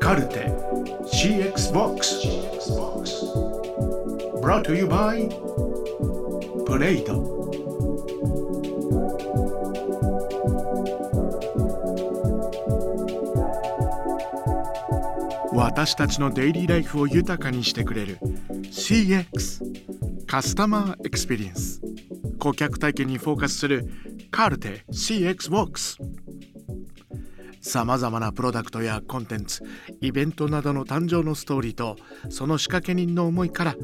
カルテ CX ボックス brought to you by プレイド私たちのデイリーライフを豊かにしてくれる CX カスタマーエクスペリエンス顧客体験にフォーカスするカルテ CX ボックスさまざまなプロダクトやコンテンツイベントなどの誕生のストーリーとその仕掛け人の思いから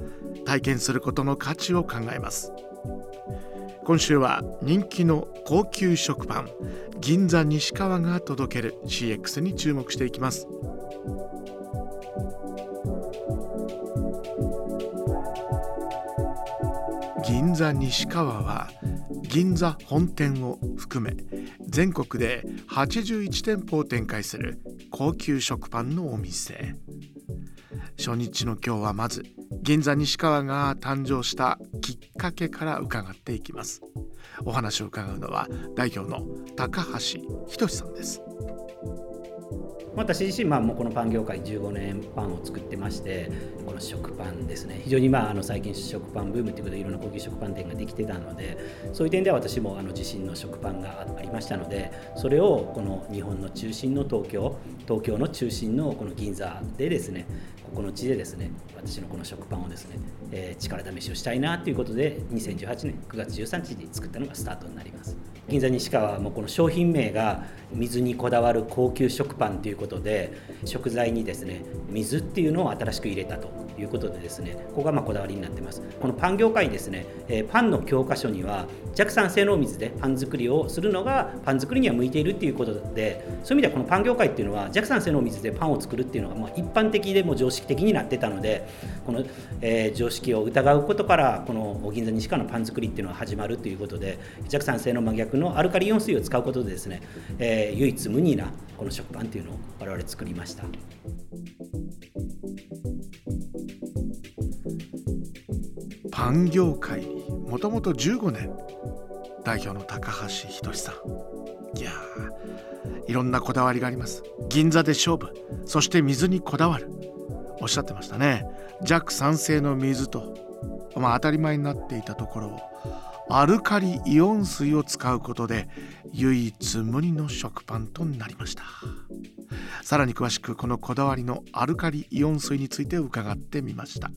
体験することの価値を考えます。今週は人気の高級食パン銀座西川が届ける CX に注目していきます。銀座西川は銀座本店を含め全国で81店舗を展開する高級食パンのお店。初日の今日はまず銀座西川が誕生したきっかけから伺っていきます。お話を伺うのは代表の高橋仁さんです。私自身、まあ、もうこのパン業界15年パンを作ってましてこの食パンですね。非常に、まあ、あの最近食パンブームっていうことでいろんな高級食パン店ができてたのでそういう点では私もあの自身の食パンがありましたのでそれをこの日本の中心の東京東京の中心のこの銀座でですねこの地でですね私のこの食パンをですね、えー、力試しをしたいなということで2018年9月13日に作ったのがスタートになります。銀座西川はもうこの商品名が水にこだわる高級食パンということで食材にですね水っていうのを新しく入れたと。いうことでですねここがまこだわりになってますこのパン業界ですね、えパンの教科書には弱酸性の水でパン作りをするのがパン作りには向いているっていうことでそういう意味ではこのパン業界っていうのは弱酸性の水でパンを作るっていうのがま一般的でも常識的になってたのでこの、えー、常識を疑うことからこの銀座西川のパン作りっていうのは始まるということで弱酸性の真逆のアルカリイオン水を使うことでですね、えー、唯一無二なこの食パンっていうのを我々作りました。パン業界にもともと15年。代表の高橋仁さん。いやいろんなこだわりがあります。銀座で勝負。そして水にこだわる。おっしゃってましたね。弱酸性の水と、まあ、当たり前になっていたところをアルカリイオン水を使うことで唯一無二の食パンとなりました。さらに詳しくこのこだわりのアルカリイオン水について伺ってみました。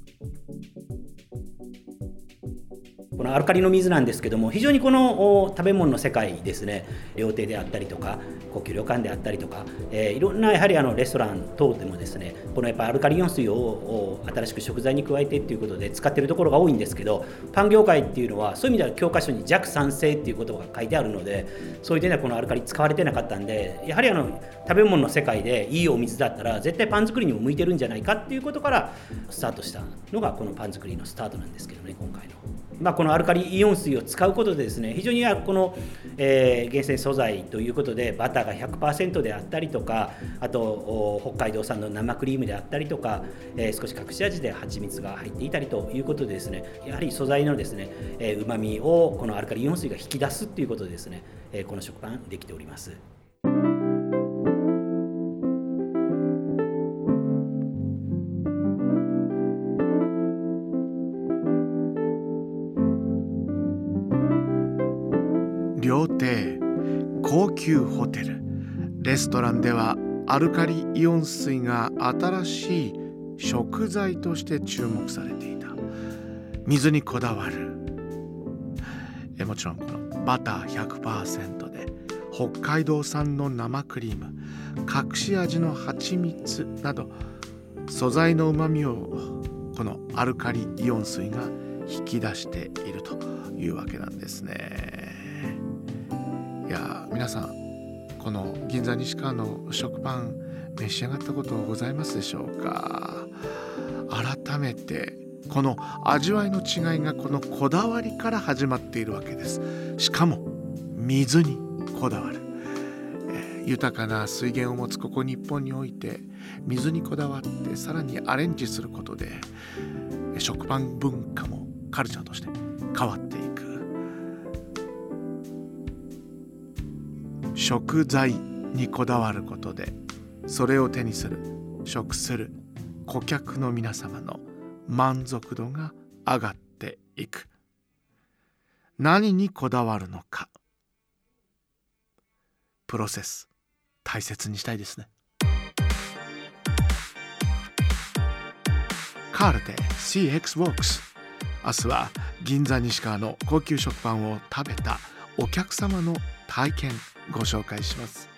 このアルカリの水なんですけども非常にこの食べ物の世界ですね料亭であったりとか高級旅館であったりとか、えー、いろんなやはりあのレストラン等でもですねこのやっぱアルカリイオン水を新しく食材に加えてっていうことで使ってるところが多いんですけどパン業界っていうのはそういう意味では教科書に弱酸性っていう言葉が書いてあるのでそういう点ではこのアルカリ使われてなかったんでやはりあの食べ物の世界でいいお水だったら絶対パン作りにも向いてるんじゃないかっていうことからスタートしたのがこのパン作りのスタートなんですけどね今回の。まあ、このアルカリイオン水を使うことでですね非常にこの、えー、厳選素材ということでバターが100%であったりとかあと北海道産の生クリームであったりとか、えー、少し隠し味で蜂蜜が入っていたりということでですねやはり素材のですねうまみをこのアルカリイオン水が引き出すということでですね、え、この食パンできております。料亭高級ホテル。レストランではアルカリイオン水が新しい食材として注目されていた。水にこだわる。えもちろんこのバター100%で北海道産の生クリーム。隠し味の蜂蜜など素材のうまみをこのアルカリイオン水が引き出しているというわけなんですね。いや皆さんこの銀座西川の食パン召し上がったことございますでしょうか？改めてこの味わいの違いがこのこだわりから始まっているわけです。しかも水にこだわる、えー、豊かな水源を持つここ日本において水にこだわってさらにアレンジすることで食パン文化もカルチャーとして変わっていく。食材にこだわることでそれを手にする食する顧客の皆様の満足度が上がっていく。何にこだわるのか。プロセス大切にしたいですね。カールテ CX ウォークス明日は銀座西川の高級食パンを食べたお客様の体験。ご紹介します。